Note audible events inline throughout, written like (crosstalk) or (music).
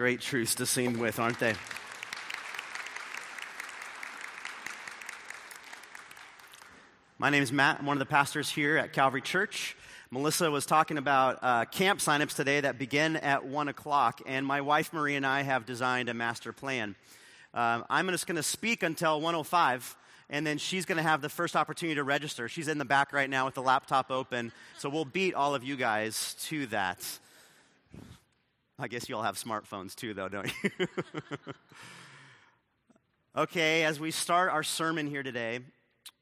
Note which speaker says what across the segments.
Speaker 1: Great truths to sing with, aren't they? My name is Matt. I'm one of the pastors here at Calvary Church. Melissa was talking about uh, camp signups today that begin at 1 o'clock, and my wife Marie and I have designed a master plan. Um, I'm just going to speak until 105, and then she's going to have the first opportunity to register. She's in the back right now with the laptop open, so we'll beat all of you guys to that. I guess you all have smartphones too, though, don't you? (laughs) okay, as we start our sermon here today,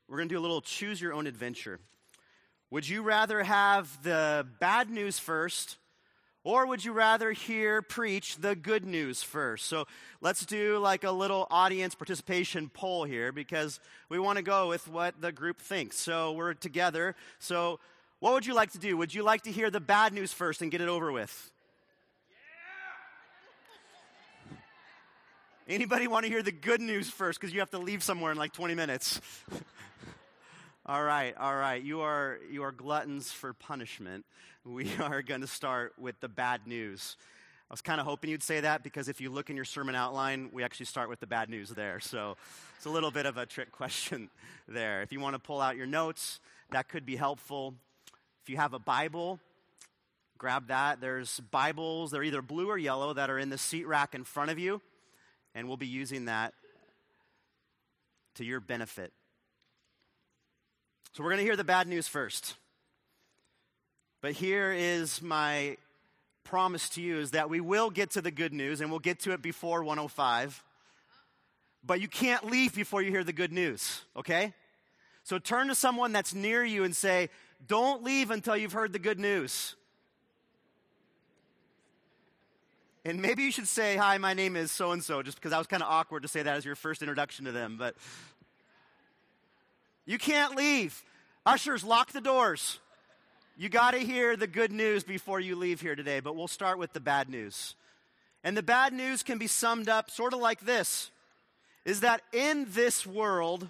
Speaker 1: we're going to do a little choose your own adventure. Would you rather have the bad news first, or would you rather hear preach the good news first? So let's do like a little audience participation poll here because we want to go with what the group thinks. So we're together. So, what would you like to do? Would you like to hear the bad news first and get it over with? Anybody want to hear the good news first? Because you have to leave somewhere in like 20 minutes. (laughs) all right, all right. You are, you are gluttons for punishment. We (laughs) are going to start with the bad news. I was kind of hoping you'd say that because if you look in your sermon outline, we actually start with the bad news there. So it's a little bit of a trick question (laughs) there. If you want to pull out your notes, that could be helpful. If you have a Bible, grab that. There's Bibles, they're either blue or yellow, that are in the seat rack in front of you and we'll be using that to your benefit. So, we're going to hear the bad news first. But here is my promise to you is that we will get to the good news and we'll get to it before 105. But you can't leave before you hear the good news, okay? So turn to someone that's near you and say, Don't leave until you've heard the good news. And maybe you should say, Hi, my name is so and so, just because that was kind of awkward to say that as your first introduction to them. But you can't leave. Ushers, lock the doors. You got to hear the good news before you leave here today, but we'll start with the bad news. And the bad news can be summed up sort of like this is that in this world,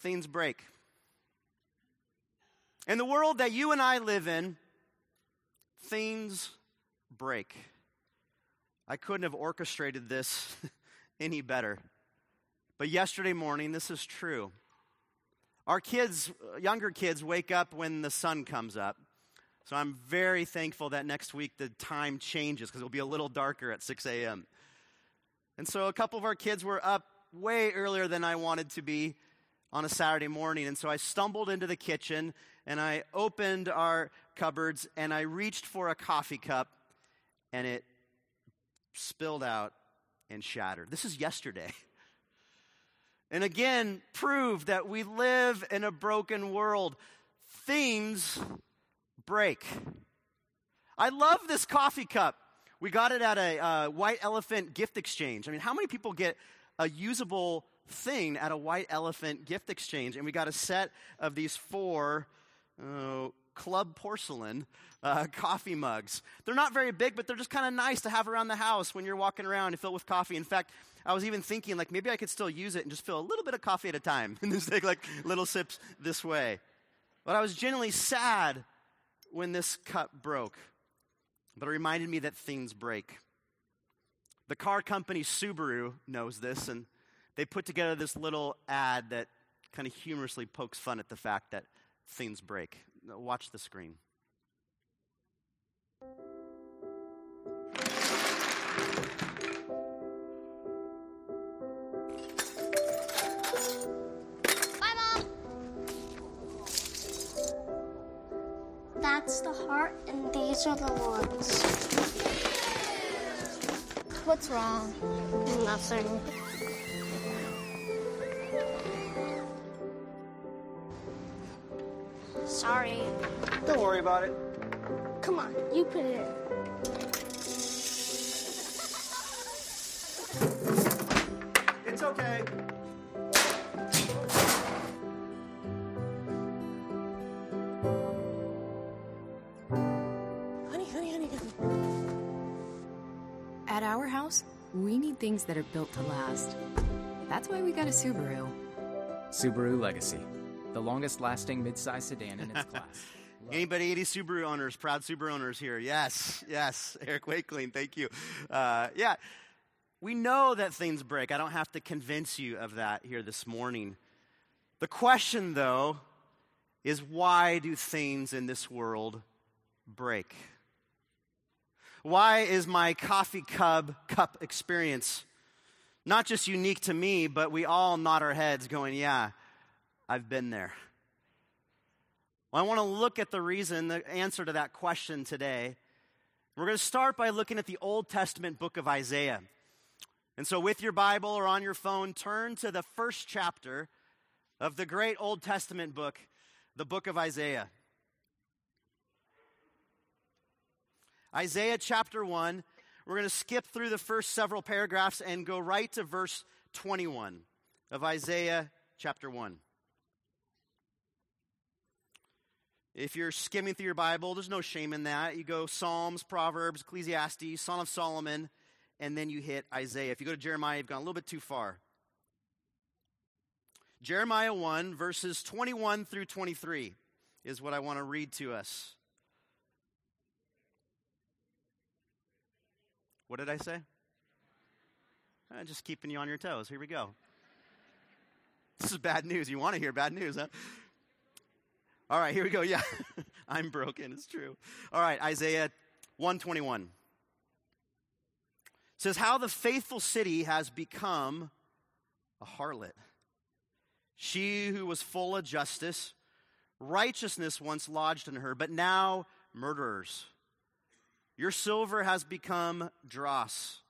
Speaker 1: things break. In the world that you and I live in, things break. I couldn't have orchestrated this (laughs) any better. But yesterday morning, this is true. Our kids, younger kids, wake up when the sun comes up. So I'm very thankful that next week the time changes because it'll be a little darker at 6 a.m. And so a couple of our kids were up way earlier than I wanted to be on a Saturday morning. And so I stumbled into the kitchen and I opened our cupboards and I reached for a coffee cup and it spilled out and shattered. This is yesterday. (laughs) And again, prove that we live in a broken world. Things break. I love this coffee cup. We got it at a uh, White Elephant gift exchange. I mean, how many people get a usable thing at a White Elephant gift exchange? And we got a set of these four uh, club porcelain uh, coffee mugs. They're not very big, but they're just kind of nice to have around the house when you're walking around and fill it with coffee. In fact, I was even thinking like maybe I could still use it and just fill a little bit of coffee at a time (laughs) and just take like little sips this way. But I was genuinely sad when this cup broke. But it reminded me that things break. The car company Subaru knows this, and they put together this little ad that kind of humorously pokes fun at the fact that things break. Watch the screen.
Speaker 2: Bye, Mom. That's the heart, and these are the lungs. What's wrong? Nothing. Sorry.
Speaker 1: Don't worry about it.
Speaker 2: Come on, you put it in.
Speaker 1: It's okay.
Speaker 3: Honey, honey, honey, honey.
Speaker 4: At our house, we need things that are built to last. That's why we got a Subaru.
Speaker 5: Subaru Legacy, the longest lasting midsize sedan in its (laughs) class.
Speaker 1: Anybody, any Subaru owners, proud Subaru owners here? Yes, yes. (laughs) Eric Wakeling, thank you. Uh, yeah, we know that things break. I don't have to convince you of that here this morning. The question, though, is why do things in this world break? Why is my coffee cup cup experience not just unique to me, but we all nod our heads going, yeah, I've been there. Well, I want to look at the reason, the answer to that question today. We're going to start by looking at the Old Testament book of Isaiah. And so, with your Bible or on your phone, turn to the first chapter of the great Old Testament book, the book of Isaiah. Isaiah chapter 1. We're going to skip through the first several paragraphs and go right to verse 21 of Isaiah chapter 1. If you're skimming through your Bible, there's no shame in that. You go Psalms, Proverbs, Ecclesiastes, Song of Solomon, and then you hit Isaiah. If you go to Jeremiah, you've gone a little bit too far. Jeremiah 1, verses 21 through 23 is what I want to read to us. What did I say? Uh, just keeping you on your toes. Here we go. This is bad news. You want to hear bad news, huh? All right, here we go. Yeah, (laughs) I'm broken. It's true. All right, Isaiah 121 says, How the faithful city has become a harlot. She who was full of justice, righteousness once lodged in her, but now murderers. Your silver has become dross,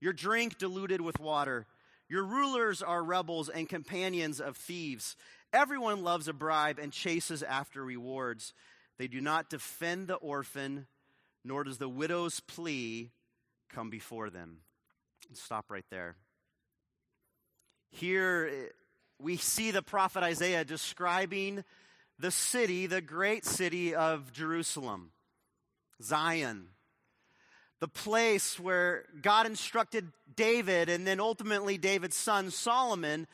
Speaker 1: your drink diluted with water. Your rulers are rebels and companions of thieves. Everyone loves a bribe and chases after rewards. They do not defend the orphan, nor does the widow's plea come before them. Stop right there. Here we see the prophet Isaiah describing the city, the great city of Jerusalem, Zion, the place where God instructed David and then ultimately David's son Solomon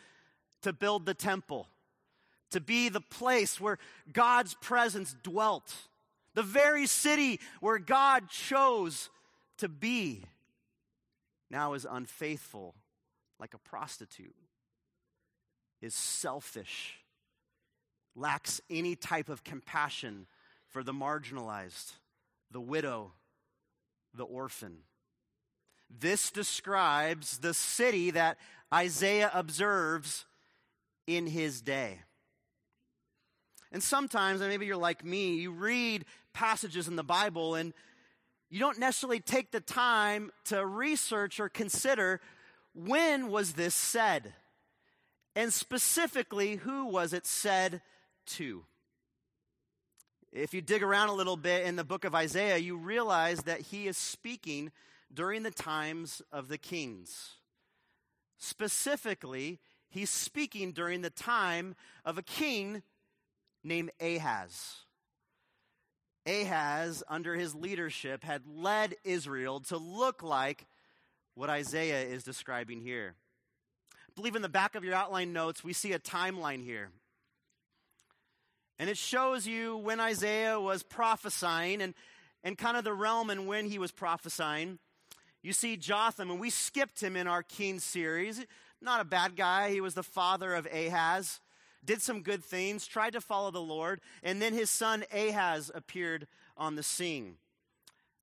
Speaker 1: to build the temple to be the place where God's presence dwelt, the very city where God chose to be, now is unfaithful like a prostitute, is selfish, lacks any type of compassion for the marginalized, the widow, the orphan. This describes the city that Isaiah observes in his day. And sometimes, and maybe you're like me, you read passages in the Bible and you don't necessarily take the time to research or consider when was this said? And specifically, who was it said to? If you dig around a little bit in the book of Isaiah, you realize that he is speaking during the times of the kings. Specifically, he's speaking during the time of a king named Ahaz. Ahaz, under his leadership, had led Israel to look like what Isaiah is describing here. I believe in the back of your outline notes, we see a timeline here. And it shows you when Isaiah was prophesying and, and kind of the realm and when he was prophesying. You see Jotham, and we skipped him in our King series. Not a bad guy. He was the father of Ahaz did some good things, tried to follow the Lord, and then his son Ahaz appeared on the scene.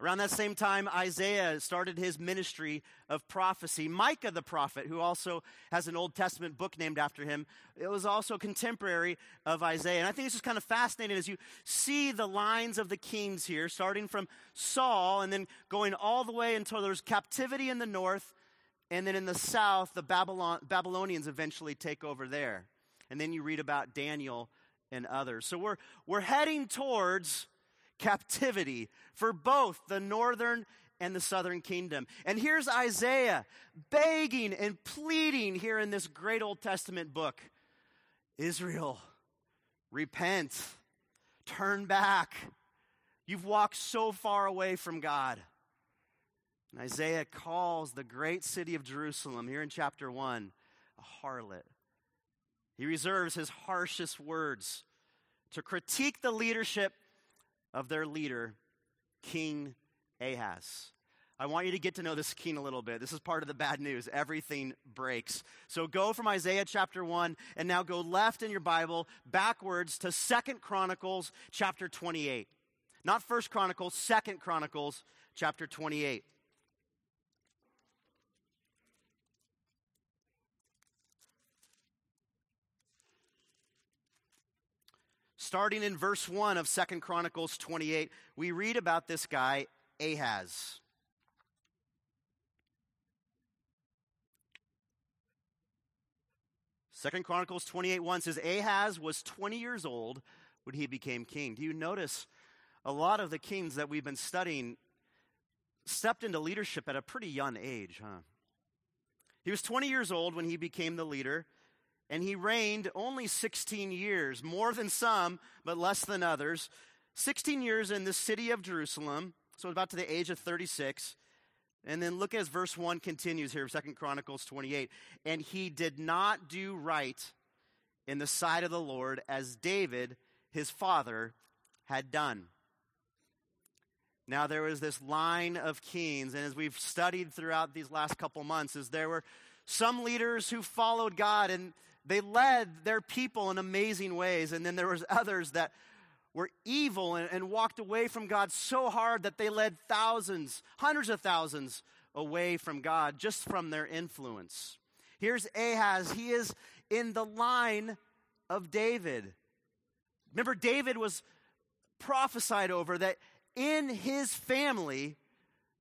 Speaker 1: Around that same time, Isaiah started his ministry of prophecy. Micah the prophet, who also has an Old Testament book named after him, it was also contemporary of Isaiah. And I think it's just kind of fascinating as you see the lines of the kings here, starting from Saul and then going all the way until there's captivity in the north, and then in the south, the Babylon, Babylonians eventually take over there and then you read about Daniel and others. So we're, we're heading towards captivity for both the northern and the southern kingdom. And here's Isaiah begging and pleading here in this great Old Testament book Israel, repent, turn back. You've walked so far away from God. And Isaiah calls the great city of Jerusalem here in chapter 1 a harlot, he reserves his harshest words to critique the leadership of their leader, King Ahaz. I want you to get to know this king a little bit. This is part of the bad news. Everything breaks. So go from Isaiah chapter 1 and now go left in your Bible backwards to Second Chronicles chapter 28. Not First Chronicles, Second Chronicles chapter 28. Starting in verse 1 of Second Chronicles 28, we read about this guy, Ahaz. Second Chronicles 28 1 says, Ahaz was 20 years old when he became king. Do you notice a lot of the kings that we've been studying stepped into leadership at a pretty young age, huh? He was 20 years old when he became the leader, and he reigned only 16 years, more than some, but less than others. 16 years in the city of Jerusalem, so about to the age of 36. And then look as verse 1 continues here, Second Chronicles 28. And he did not do right in the sight of the Lord as David, his father, had done. Now, there was this line of kings, and as we've studied throughout these last couple months, is there were some leaders who followed God and they led their people in amazing ways, and then there was others that were evil and, and walked away from God so hard that they led thousands, hundreds of thousands away from God just from their influence. Here's Ahaz. He is in the line of David. Remember, David was prophesied over that in his family,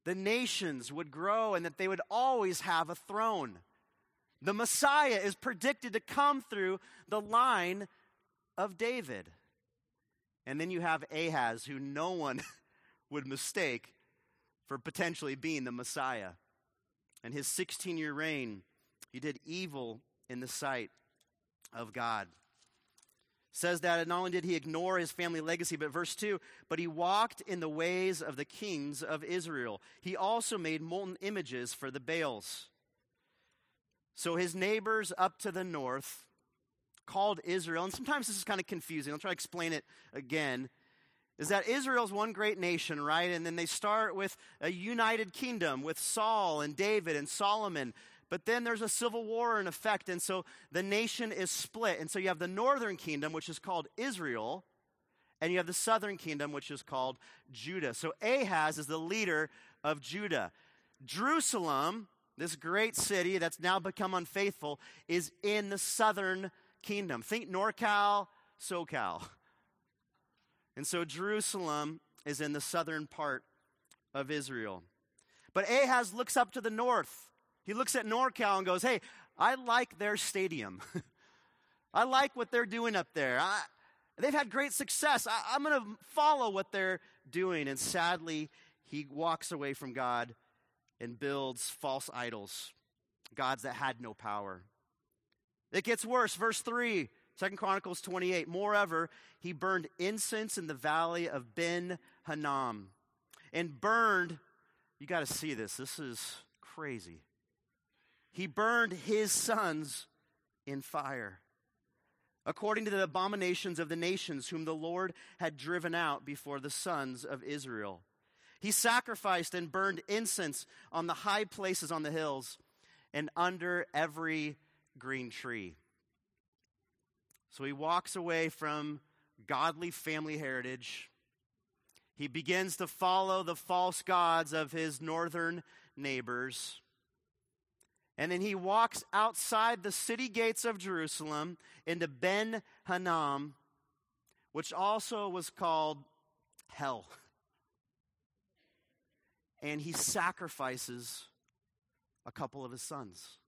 Speaker 1: the nations would grow and that they would always have a throne. The Messiah is predicted to come through the line of David. And then you have Ahaz, who no one (laughs) would mistake for potentially being the Messiah. And his 16 year reign, he did evil in the sight of God. Says that not only did he ignore his family legacy, but verse 2, but he walked in the ways of the kings of Israel. He also made molten images for the Baals. So his neighbors up to the north called Israel, and sometimes this is kind of confusing. I'll try to explain it again. Is that Israel's one great nation, right? And then they start with a united kingdom with Saul and David and Solomon. But then there's a civil war in effect, and so the nation is split. And so you have the northern kingdom, which is called Israel, and you have the southern kingdom, which is called Judah. So Ahaz is the leader of Judah. Jerusalem, this great city that's now become unfaithful, is in the southern kingdom. Think NorCal, SoCal. And so Jerusalem is in the southern part of Israel. But Ahaz looks up to the north. He looks at NorCal and goes, Hey, I like their stadium. (laughs) I like what they're doing up there. I, they've had great success. I, I'm going to follow what they're doing. And sadly, he walks away from God and builds false idols, gods that had no power. It gets worse. Verse 3, 2 Chronicles 28. Moreover, he burned incense in the valley of Ben Hinnom and burned, you got to see this. This is crazy. He burned his sons in fire, according to the abominations of the nations whom the Lord had driven out before the sons of Israel. He sacrificed and burned incense on the high places on the hills and under every green tree. So he walks away from godly family heritage. He begins to follow the false gods of his northern neighbors. And then he walks outside the city gates of Jerusalem into Ben Hinnom, which also was called hell. (laughs) And he sacrifices a couple of his sons.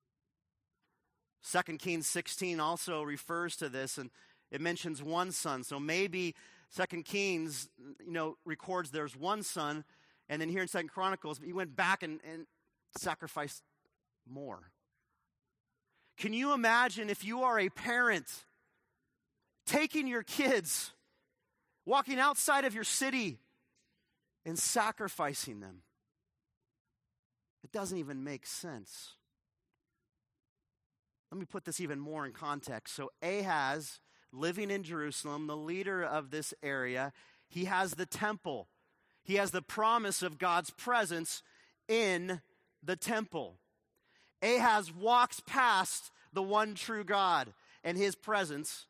Speaker 1: Second Kings 16 also refers to this, and it mentions one son. So maybe Second Kings, you know, records there's one son, and then here in Second Chronicles, he went back and, and sacrificed more. Can you imagine if you are a parent taking your kids, walking outside of your city, and sacrificing them? It doesn't even make sense. Let me put this even more in context. So, Ahaz, living in Jerusalem, the leader of this area, he has the temple, he has the promise of God's presence in the temple. Ahaz walks past the one true God and his presence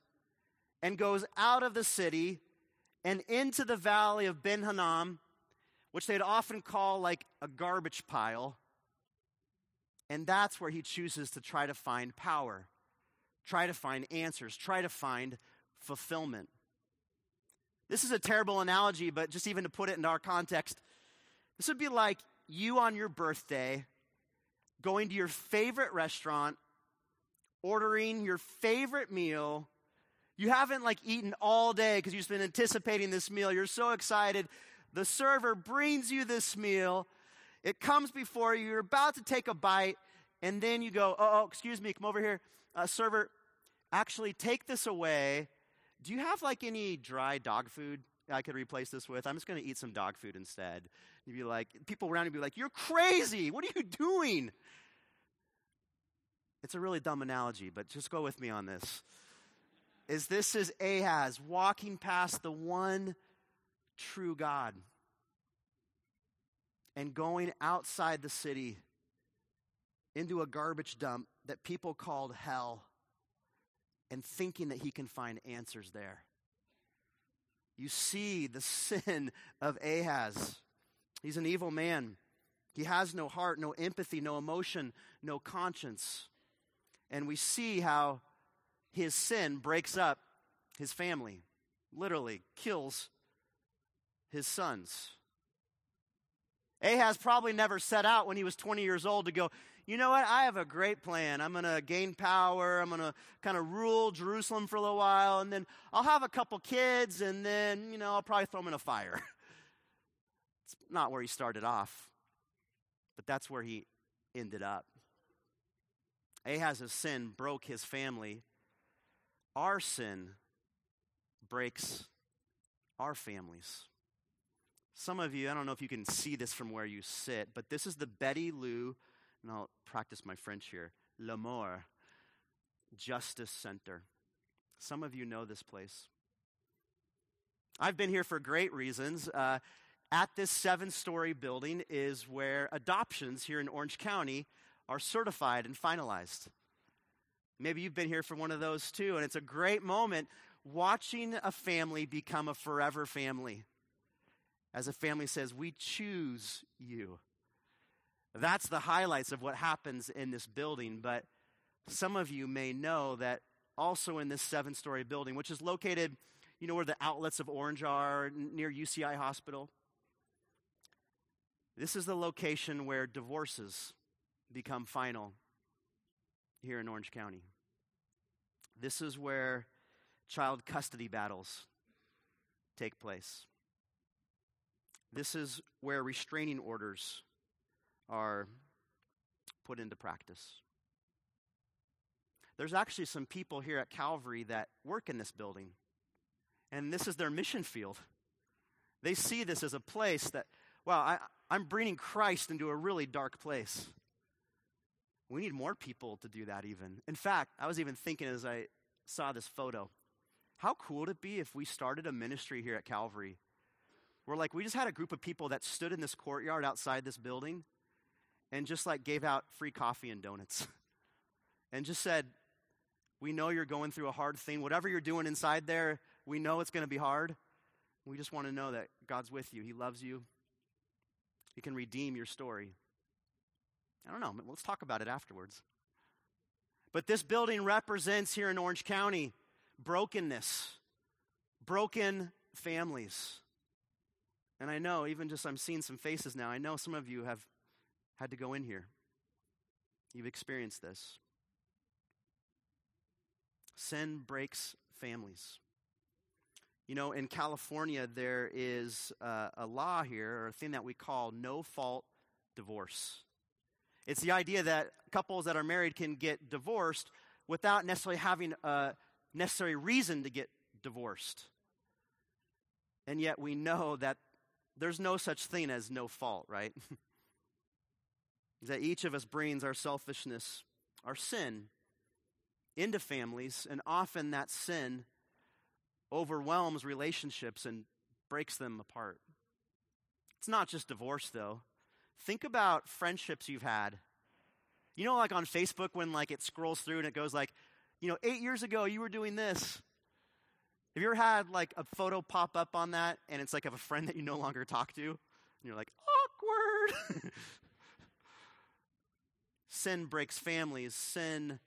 Speaker 1: and goes out of the city and into the valley of Ben Hinnom, which they'd often call like a garbage pile. And that's where he chooses to try to find power, try to find answers, try to find fulfillment. This is a terrible analogy, but just even to put it into our context, this would be like you on your birthday going to your favorite restaurant, ordering your favorite meal. You haven't like eaten all day because you've been anticipating this meal. You're so excited. The server brings you this meal. It comes before you. You're about to take a bite, and then you go, "Oh, oh excuse me, come over here, uh, server. Actually, take this away. Do you have like any dry dog food I could replace this with? I'm just going to eat some dog food instead." You'd be like, people around you'd be like, "You're crazy. What are you doing?" It's a really dumb analogy, but just go with me on this. Is this is Ahaz walking past the one true God and going outside the city into a garbage dump that people called hell and thinking that he can find answers there. You see the (laughs) sin of Ahaz. He's an evil man. He has no heart, no empathy, no emotion, no conscience. And we see how his sin breaks up his family, literally kills his sons. Ahaz probably never set out when he was 20 years old to go, you know what? I have a great plan. I'm going to gain power. I'm going to kind of rule Jerusalem for a little while, and then I'll have a couple kids, and then, you know, I'll probably throw them in a fire. (laughs) it's not where he started off, but that's where he ended up. Ahaz's sin broke his family. Our sin breaks our families. Some of you, I don't know if you can see this from where you sit, but this is the Betty Lou, and I'll practice my French here, Lamoreaux Justice Center. Some of you know this place. I've been here for great reasons. Uh, at this seven story building is where adoptions here in Orange County are certified and finalized. Maybe you've been here for one of those too, and it's a great moment watching a family become a forever family. As a family says, We choose you. That's the highlights of what happens in this building, but some of you may know that also in this seven story building, which is located, you know, where the outlets of Orange are near UCI Hospital. This is the location where divorces become final here in Orange County. This is where child custody battles take place. This is where restraining orders are put into practice. There's actually some people here at Calvary that work in this building, and this is their mission field. They see this as a place that, well, I, I'm bringing Christ into a really dark place. We need more people to do that, even. In fact, I was even thinking as I saw this photo, how cool would it be if we started a ministry here at Calvary where, like, we just had a group of people that stood in this courtyard outside this building and just, like, gave out free coffee and donuts (laughs) and just said, We know you're going through a hard thing. Whatever you're doing inside there, we know it's going to be hard. We just want to know that God's with you, He loves you, He can redeem your story. I don't know. Let's talk about it afterwards. But this building represents here in Orange County brokenness, broken families. And I know, even just I'm seeing some faces now, I know some of you have had to go in here. You've experienced this. Sin breaks families. You know, in California, there is uh, a law here, or a thing that we call no fault divorce. It's the idea that couples that are married can get divorced without necessarily having a necessary reason to get divorced. And yet we know that there's no such thing as no fault, right? (laughs) that each of us brings our selfishness, our sin, into families, and often that sin overwhelms relationships and breaks them apart. It's not just divorce, though. Think about friendships you've had. You know, like on Facebook when like it scrolls through and it goes like, you know, eight years ago you were doing this. Have you ever had like a photo pop up on that and it's like of a friend that you no longer talk to? And you're like, awkward. (laughs) sin breaks families, sin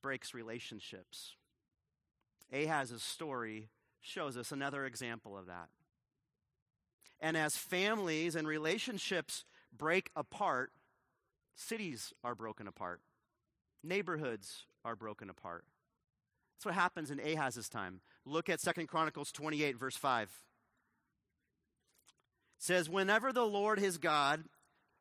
Speaker 1: breaks relationships. Ahaz's story shows us another example of that. And as families and relationships break apart, cities are broken apart, neighborhoods are broken apart. That's what happens in Ahaz's time. Look at Second Chronicles 28, verse 5. It says, Whenever the Lord his God,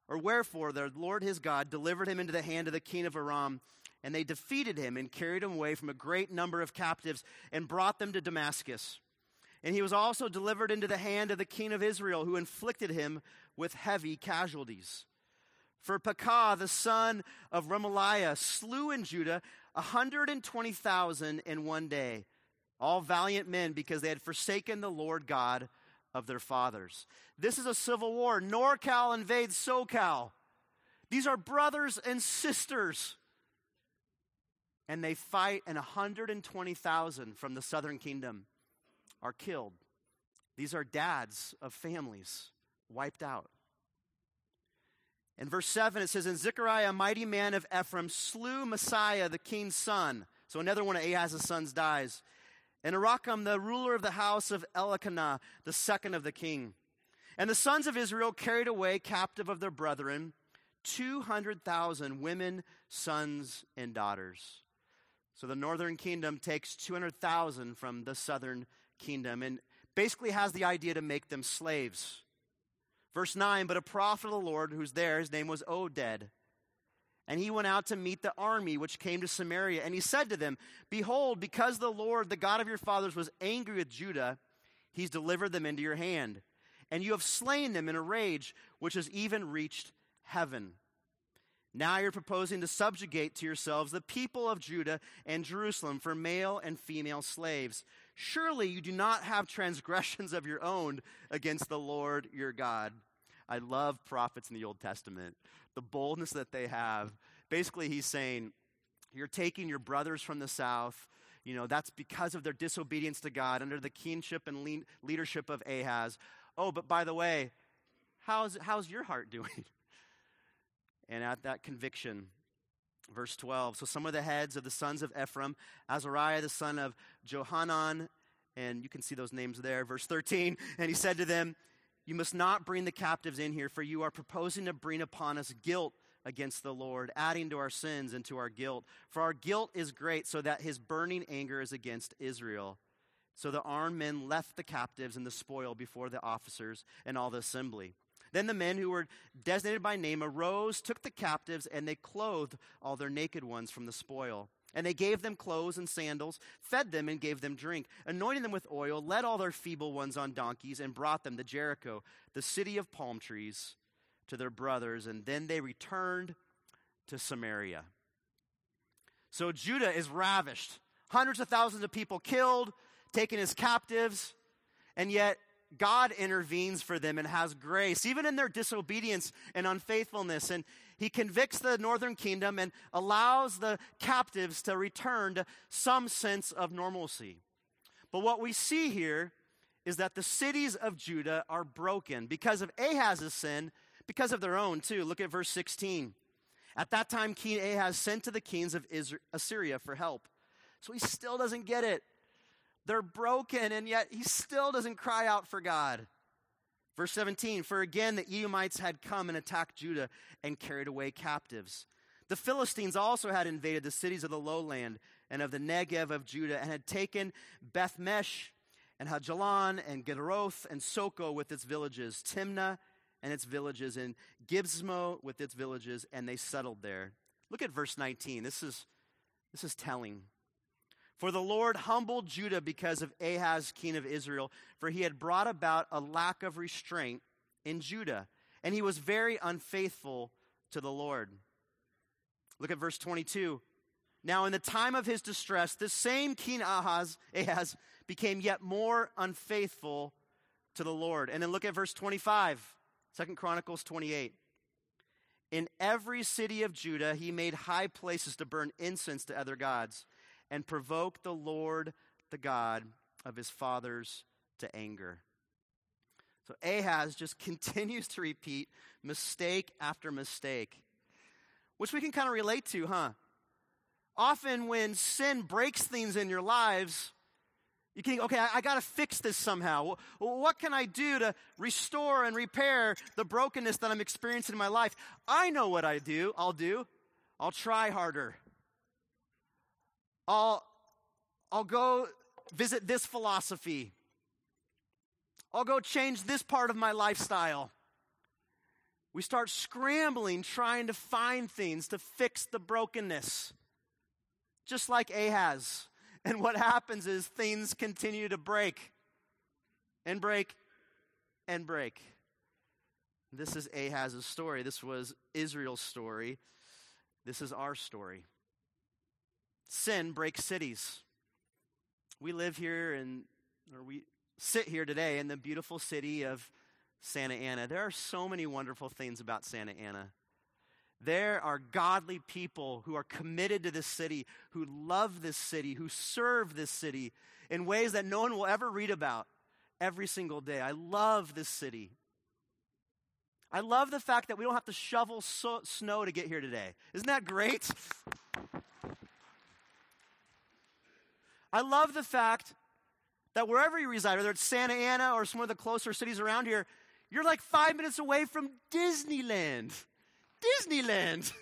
Speaker 1: or wherefore the Lord his God delivered him into the hand of the king of Aram, and they defeated him and carried him away from a great number of captives and brought them to Damascus. And he was also delivered into the hand of the king of Israel, who inflicted him with heavy casualties. For Pekah, the son of Remaliah, slew in Judah 120,000 in one day, all valiant men, because they had forsaken the Lord God of their fathers. This is a civil war. NorCal invades SoCal. These are brothers and sisters. And they fight, and 120,000 from the southern kingdom are killed. These are dads of families wiped out. In verse 7, it says, And Zechariah, a mighty man of Ephraim, slew Maaseiah, the king's son. So another one of Ahaz's sons dies. And Azrikam, the ruler of the house of Elkanah, the second of the king. And the sons of Israel carried away captive of their brethren 200,000 women, sons, and daughters. So the northern kingdom takes 200,000 from the southern kingdom and basically has the idea to make them slaves. Verse 9, but a prophet of the Lord who's there, his name was Oded. And he went out to meet the army which came to Samaria. And he said to them, Behold, because the Lord, the God of your fathers, was angry with Judah, he's delivered them into your hand. And you have slain them in a rage which has even reached heaven. Now you're proposing to subjugate to yourselves the people of Judah and Jerusalem for male and female slaves. Surely you do not have transgressions of your own against the Lord your God. I love prophets in the Old Testament, the boldness that they have. Basically, he's saying, You're taking your brothers from the south. You know, that's because of their disobedience to God under the kingship and leadership of Ahaz. Oh, but by the way, how's, how's your heart doing? (laughs) and at that conviction, verse 12. So some of the heads of the sons of Ephraim, Azariah the son of Johanan, and you can see those names there. Verse 13. And he said to them, You must not bring the captives in here, for you are proposing to bring upon us guilt against the Lord, adding to our sins and to our guilt. For our guilt is great, so that his burning anger is against Israel. So the armed men left the captives and the spoil before the officers and all the assembly. Then the men who were designated by name arose, took the captives, and they clothed all their naked ones from the spoil. And they gave them clothes and sandals, fed them, and gave them drink, anointed them with oil, led all their feeble ones on donkeys, and brought them to Jericho, the city of palm trees, to their brothers. And then they returned to Samaria. So Judah is ravished. Hundreds of thousands of people killed, taken as captives, and yet God intervenes for them and has grace, even in their disobedience and unfaithfulness. And he convicts the northern kingdom and allows the captives to return to some sense of normalcy. But what we see here is that the cities of Judah are broken because of Ahaz's sin, because of their own too. Look at verse 16. At that time, King Ahaz sent to the kings of Assyria for help. So he still doesn't get it. They're broken, and yet he still doesn't cry out for God. Verse 17 For again the Edomites had come and attacked Judah and carried away captives. The Philistines also had invaded the cities of the lowland and of the Negev of Judah and had taken Bethmesh and Aijalon and Gederoth and Soko with its villages, Timnah and its villages, and Gimzo with its villages, and they settled there. Look at verse 19. This is, this is telling. For the Lord humbled Judah because of Ahaz, king of Israel, for he had brought about a lack of restraint in Judah, and he was very unfaithful to the Lord. Look at verse 22. Now, in the time of his distress, this same king Ahaz, Ahaz became yet more unfaithful to the Lord. And then look at verse 25, 2 Chronicles 28. In every city of Judah, he made high places to burn incense to other gods and provoke the Lord, the God of his fathers, to anger. So Ahaz just (laughs) continues to repeat mistake after mistake, which we can kind of relate to, huh? Often when sin breaks things in your lives, you can okay, I, I got to fix this somehow. What can I do to restore and repair the brokenness that I'm experiencing in my life? I know what I do. I'll do. I'll try harder. I'll, I'll go visit this philosophy. I'll go change this part of my lifestyle. We start scrambling, trying to find things to fix the brokenness, just like Ahaz. And what happens is things continue to break and break and break. This is Ahaz's story. This was Israel's story. This is our story. Sin breaks cities. We live here and or we sit here today in the beautiful city of Santa Ana. There are so many wonderful things about Santa Ana. There are godly people who are committed to this city, who love this city, who serve this city in ways that no one will ever read about every single day. I love this city. I love the fact that we don't have to shovel so- snow to get here today. Isn't that great? I love the fact that wherever you reside, whether it's Santa Ana or some of the closer cities around here, you're like five minutes away from Disneyland. Disneyland. (laughs)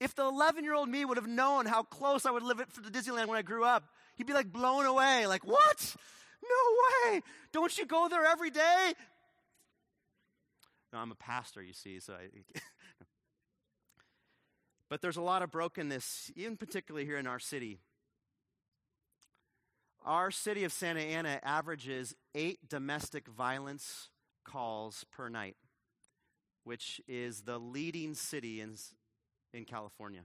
Speaker 1: if the 11 year old me would have known how close I would live it the Disneyland when I grew up, he'd be like blown away. Like, what? No way. Don't you go there every day? No, I'm a pastor, you see, so I. but there's a lot of brokenness, even particularly here in our city. Our city of Santa Ana averages eight domestic violence calls per night which is the leading city in, in California.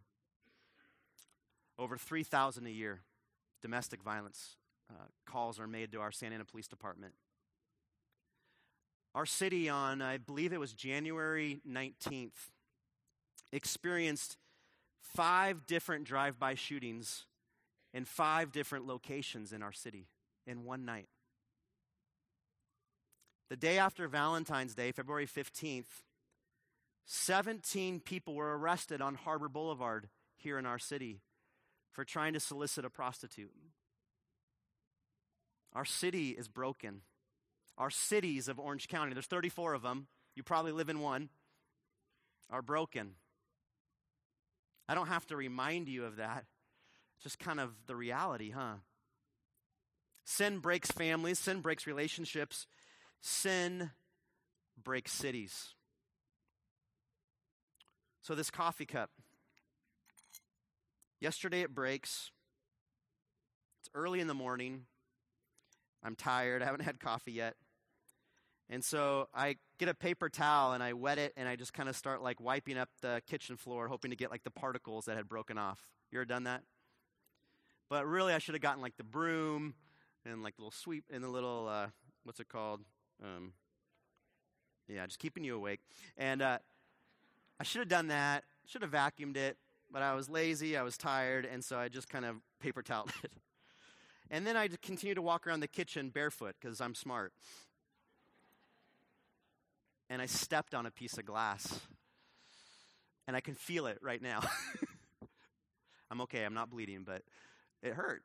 Speaker 1: Over 3,000 a year domestic violence uh, calls are made to our Santa Ana Police Department. Our city, on I believe it was January 19th, experienced five different drive by shootings in five different locations in our city in one night. The day after Valentine's Day, February 15th, 17 people were arrested on Harbor Boulevard here in our city for trying to solicit a prostitute. Our city is broken. Our cities of Orange County, there's 34 of them, you probably live in one, are broken. I don't have to remind you of that. Just kind of the reality, huh? Sin breaks families, sin breaks relationships, sin breaks cities. So, this coffee cup. Yesterday it breaks. It's early in the morning. I'm tired. I haven't had coffee yet. And so I get a paper towel and I wet it and I just kind of start like wiping up the kitchen floor, hoping to get like the particles that had broken off. You ever done that? But really, I should have gotten like the broom and like the little sweep and the little, uh, what's it called? Um, yeah, just keeping you awake. And uh, I should have done that, should have vacuumed it, but I was lazy, I was tired, and so I just kind of paper toweled (laughs) it. And then I continued to walk around the kitchen barefoot because I'm smart. And I stepped on a piece of glass. And I can feel it right now. (laughs) I'm okay, I'm not bleeding, but it hurt.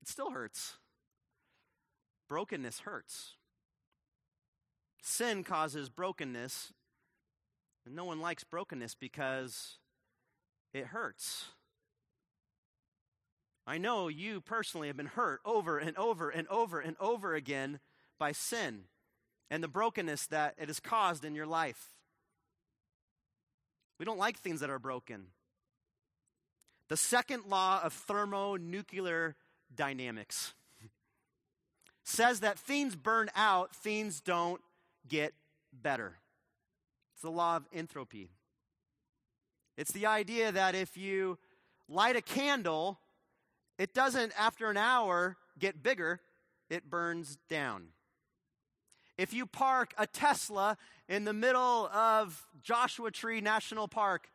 Speaker 1: It still hurts. Brokenness hurts. Sin causes brokenness, and no one likes brokenness because it hurts. I know you personally have been hurt over and over and over and over again by sin and the brokenness that it has caused in your life. We don't like things that are broken. The second law of thermonuclear dynamics (laughs) says that things burn out, things don't get better. It's the law of entropy. It's the idea that if you light a candle, it doesn't, after an hour, get bigger. it burns down. If you park a Tesla in the middle of Joshua Tree National Park,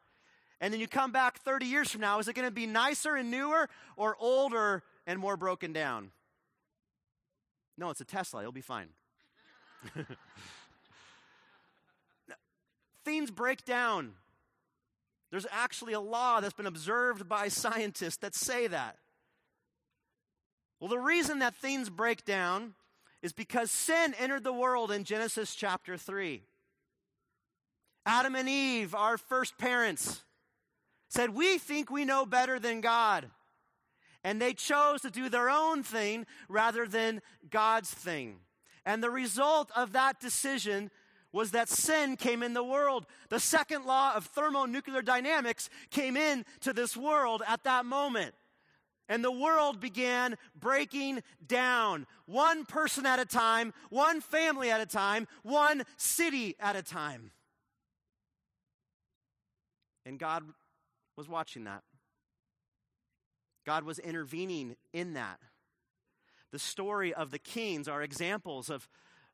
Speaker 1: and then you come back 30 years from now, is it going to be nicer and newer or older and more broken down? No, it's a Tesla. It'll be fine. (laughs) Things break down. There's actually a law that's been observed by scientists that say that. Well, the reason that things break down is because sin entered the world in Genesis chapter 3. Adam and Eve, our first parents, said, We think we know better than God. And they chose to do their own thing rather than God's thing. And the result of that decision was that sin came in the world. The second law of thermonuclear dynamics came into this world at that moment. And the world began breaking down, one person at a time, one family at a time, one city at a time. And God was watching that. God was intervening in that. The story of the kings are examples of,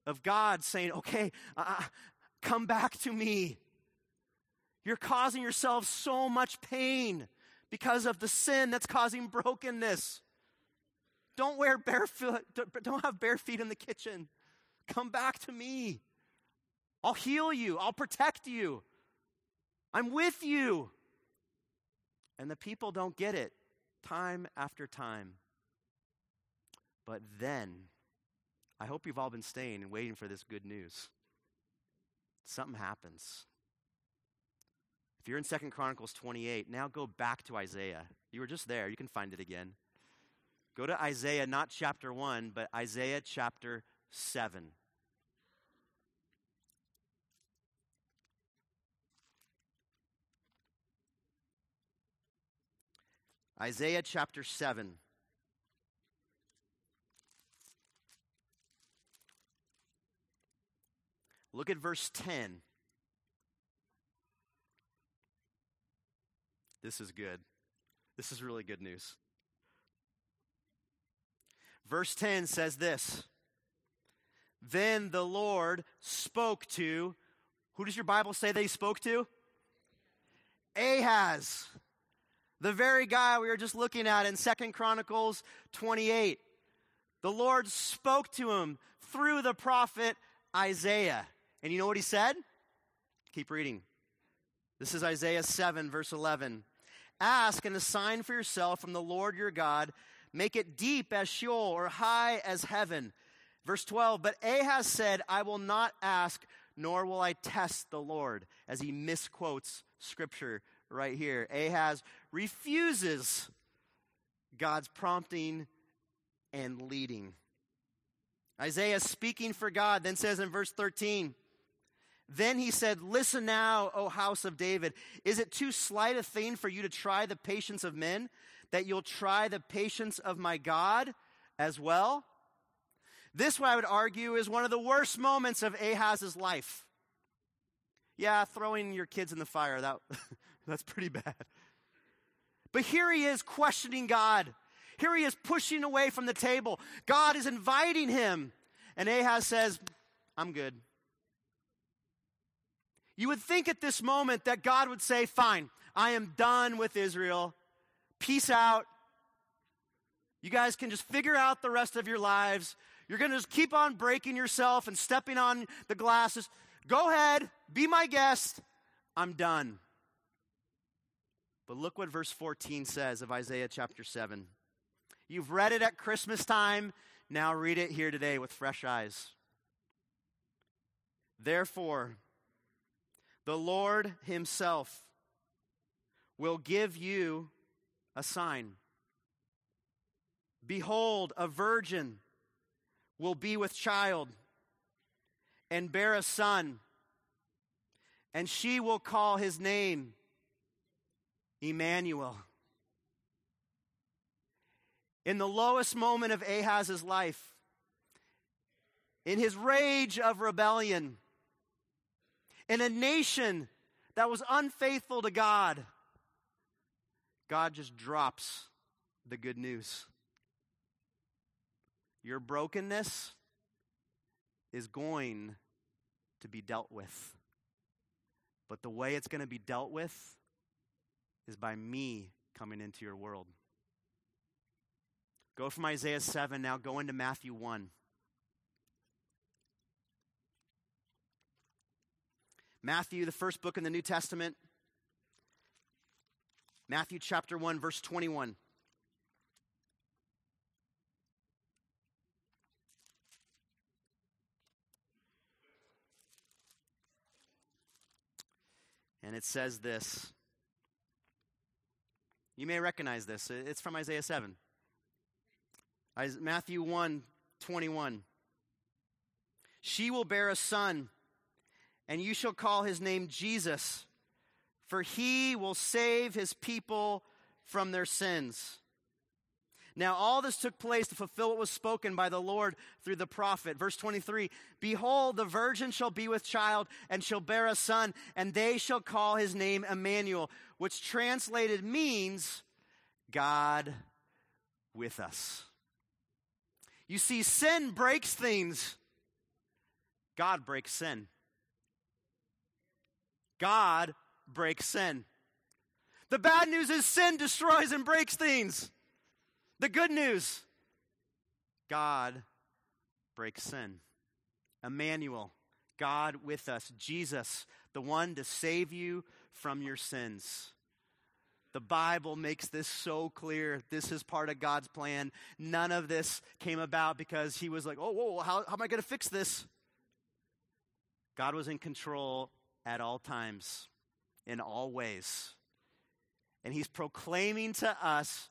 Speaker 1: of God saying, okay, uh, come back to me. You're causing yourself so much pain because of the sin that's causing brokenness. Don't wear barefoot, don't have bare feet in the kitchen. Come back to me. I'll heal you, I'll protect you. I'm with you. And the people don't get it time after time. But then, I hope you've all been staying and waiting for this good news. Something happens. You're in Second Chronicles 28, now go back to Isaiah. You were just there, you can find it again. Go to Isaiah, not chapter 1, but Isaiah chapter 7. Isaiah chapter 7. Look at verse 10. This is good. This is really good news. Verse 10 says this Then the Lord spoke to, who does your Bible say they spoke to? Ahaz, the very guy we were just looking at in Second Chronicles 28. The Lord spoke to him through the prophet Isaiah. And you know what he said? Keep reading. This is Isaiah 7, verse 11. Ask and a sign for yourself from the Lord your God. Make it deep as Sheol or high as heaven. Verse 12. But Ahaz said, I will not ask, nor will I test the Lord, as he misquotes scripture right here. Ahaz refuses God's prompting and leading. Isaiah speaking for God then says in verse 13, then he said, Listen now, O house of David. Is it too slight a thing for you to try the patience of men, that you'll try the patience of my God as well? This, what I would argue, is one of the worst moments of Ahaz's life. Yeah, throwing your kids in the fire, that, (laughs) that's pretty bad. But here he is questioning God. Here he is pushing away from the table. God is inviting him. And Ahaz says, I'm good. You would think at this moment that God would say, Fine, I am done with Israel. Peace out. You guys can just figure out the rest of your lives. You're going to just keep on breaking yourself and stepping on the glasses. Go ahead, be my guest. I'm done. But look what verse 14 says of Isaiah chapter 7. You've read it at Christmas time. Now read it here today with fresh eyes. Therefore, the Lord Himself will give you a sign. Behold, a virgin will be with child and bear a son, and she will call his name Emmanuel. In the lowest moment of Ahaz's life, in his rage of rebellion, in a nation that was unfaithful to God, God just drops the good news. Your brokenness is going to be dealt with. But the way it's going to be dealt with is by me coming into your world. Go from Isaiah 7 now, go into Matthew 1. Matthew, the first book in the New Testament, Matthew chapter 1, verse 21. And it says this. You may recognize this. It's from Isaiah 7. Matthew 1 21. She will bear a son, and you shall call his name Jesus, for he will save his people from their sins. Now, all this took place to fulfill what was spoken by the Lord through the prophet. Verse 23 Behold, the virgin shall be with child and shall bear a son, and they shall call his name Emmanuel, which translated means God with us. You see, sin breaks things, God breaks sin. God breaks sin. The bad news is sin destroys and breaks things. The good news God breaks sin. Emmanuel, God with us. Jesus, the one to save you from your sins. The Bible makes this so clear. This is part of God's plan. None of this came about because he was like, oh, whoa, how, how am I going to fix this? God was in control at all times, in all ways. And he's proclaiming to us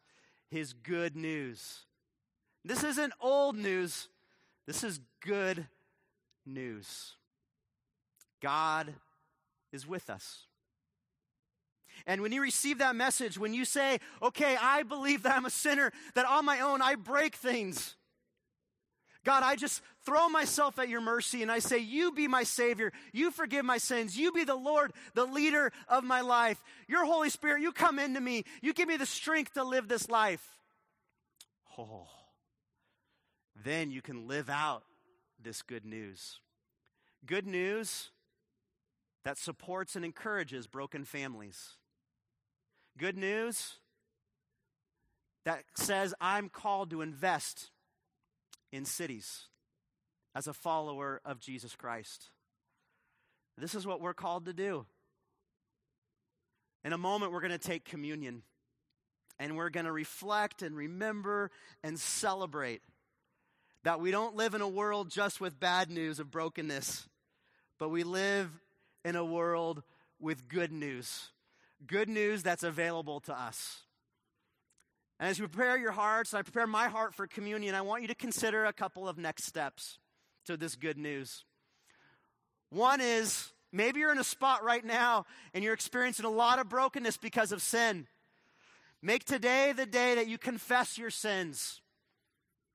Speaker 1: his good news. This isn't old news, this is good news. God is with us. And when you receive that message, when you say, okay, I believe that I'm a sinner, that on my own I break things. God, I just throw myself at your mercy and I say, You be my Savior. You forgive my sins. You be the Lord, the leader of my life. Your Holy Spirit, you come into me. You give me the strength to live this life. Oh, then you can live out this good news. Good news that supports and encourages broken families. Good news that says, I'm called to invest in cities as a follower of Jesus Christ. This is what we're called to do. In a moment, we're going to take communion and we're going to reflect and remember and celebrate that we don't live in a world just with bad news of brokenness, but we live in a world with good news. Good news that's available to us. And as you prepare your hearts, and I prepare my heart for communion, I want you to consider a couple of next steps to this good news. One is maybe you're in a spot right now and you're experiencing a lot of brokenness because of sin. Make today the day that you confess your sins.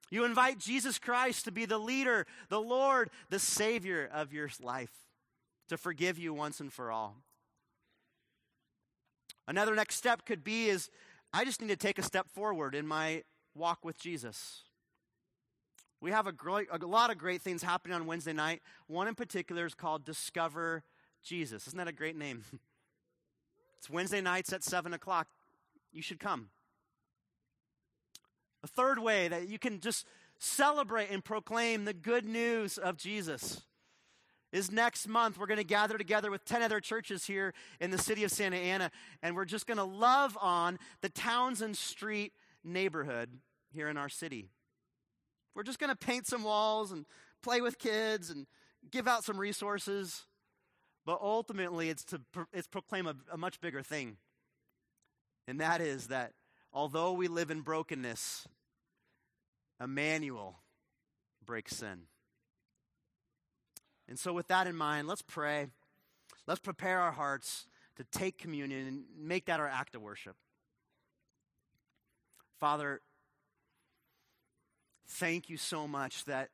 Speaker 1: You invite Jesus Christ to be the leader, the Lord, the Savior of your life, to forgive you once and for all. Another next step could be is I just need to take a step forward in my walk with Jesus. We have a, great, a lot of great things happening on Wednesday night. One in particular is called Discover Jesus. Isn't that a great name? (laughs) it's Wednesday nights at 7 o'clock. You should come. A third way that you can just celebrate and proclaim the good news of Jesus is next month we're going to gather together with 10 other churches here in the city of Santa Ana, and we're just going to love on the Townsend Street neighborhood here in our city. We're just going to paint some walls and play with kids and give out some resources, but ultimately it's to it's proclaim a, a much bigger thing. And that is that although we live in brokenness, Emmanuel breaks sin. And so, with that in mind, let's pray. Let's prepare our hearts to take communion and make that our act of worship. Father, thank you so much that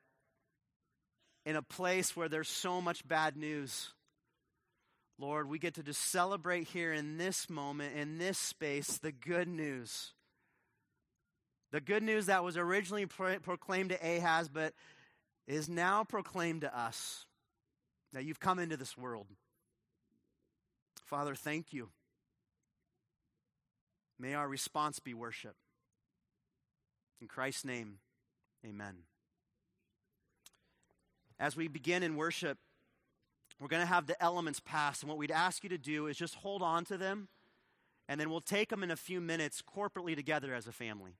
Speaker 1: in a place where there's so much bad news, Lord, we get to just celebrate here in this moment, in this space, the good news The good news that was originally pro- proclaimed to Ahaz, but is now proclaimed to us that you've come into this world. Father, thank you. May our response be worship. In Christ's name, amen. As we begin in worship, we're going to have the elements pass, and what we'd ask you to do is just hold on to them, and then we'll take them in a few minutes corporately together as a family.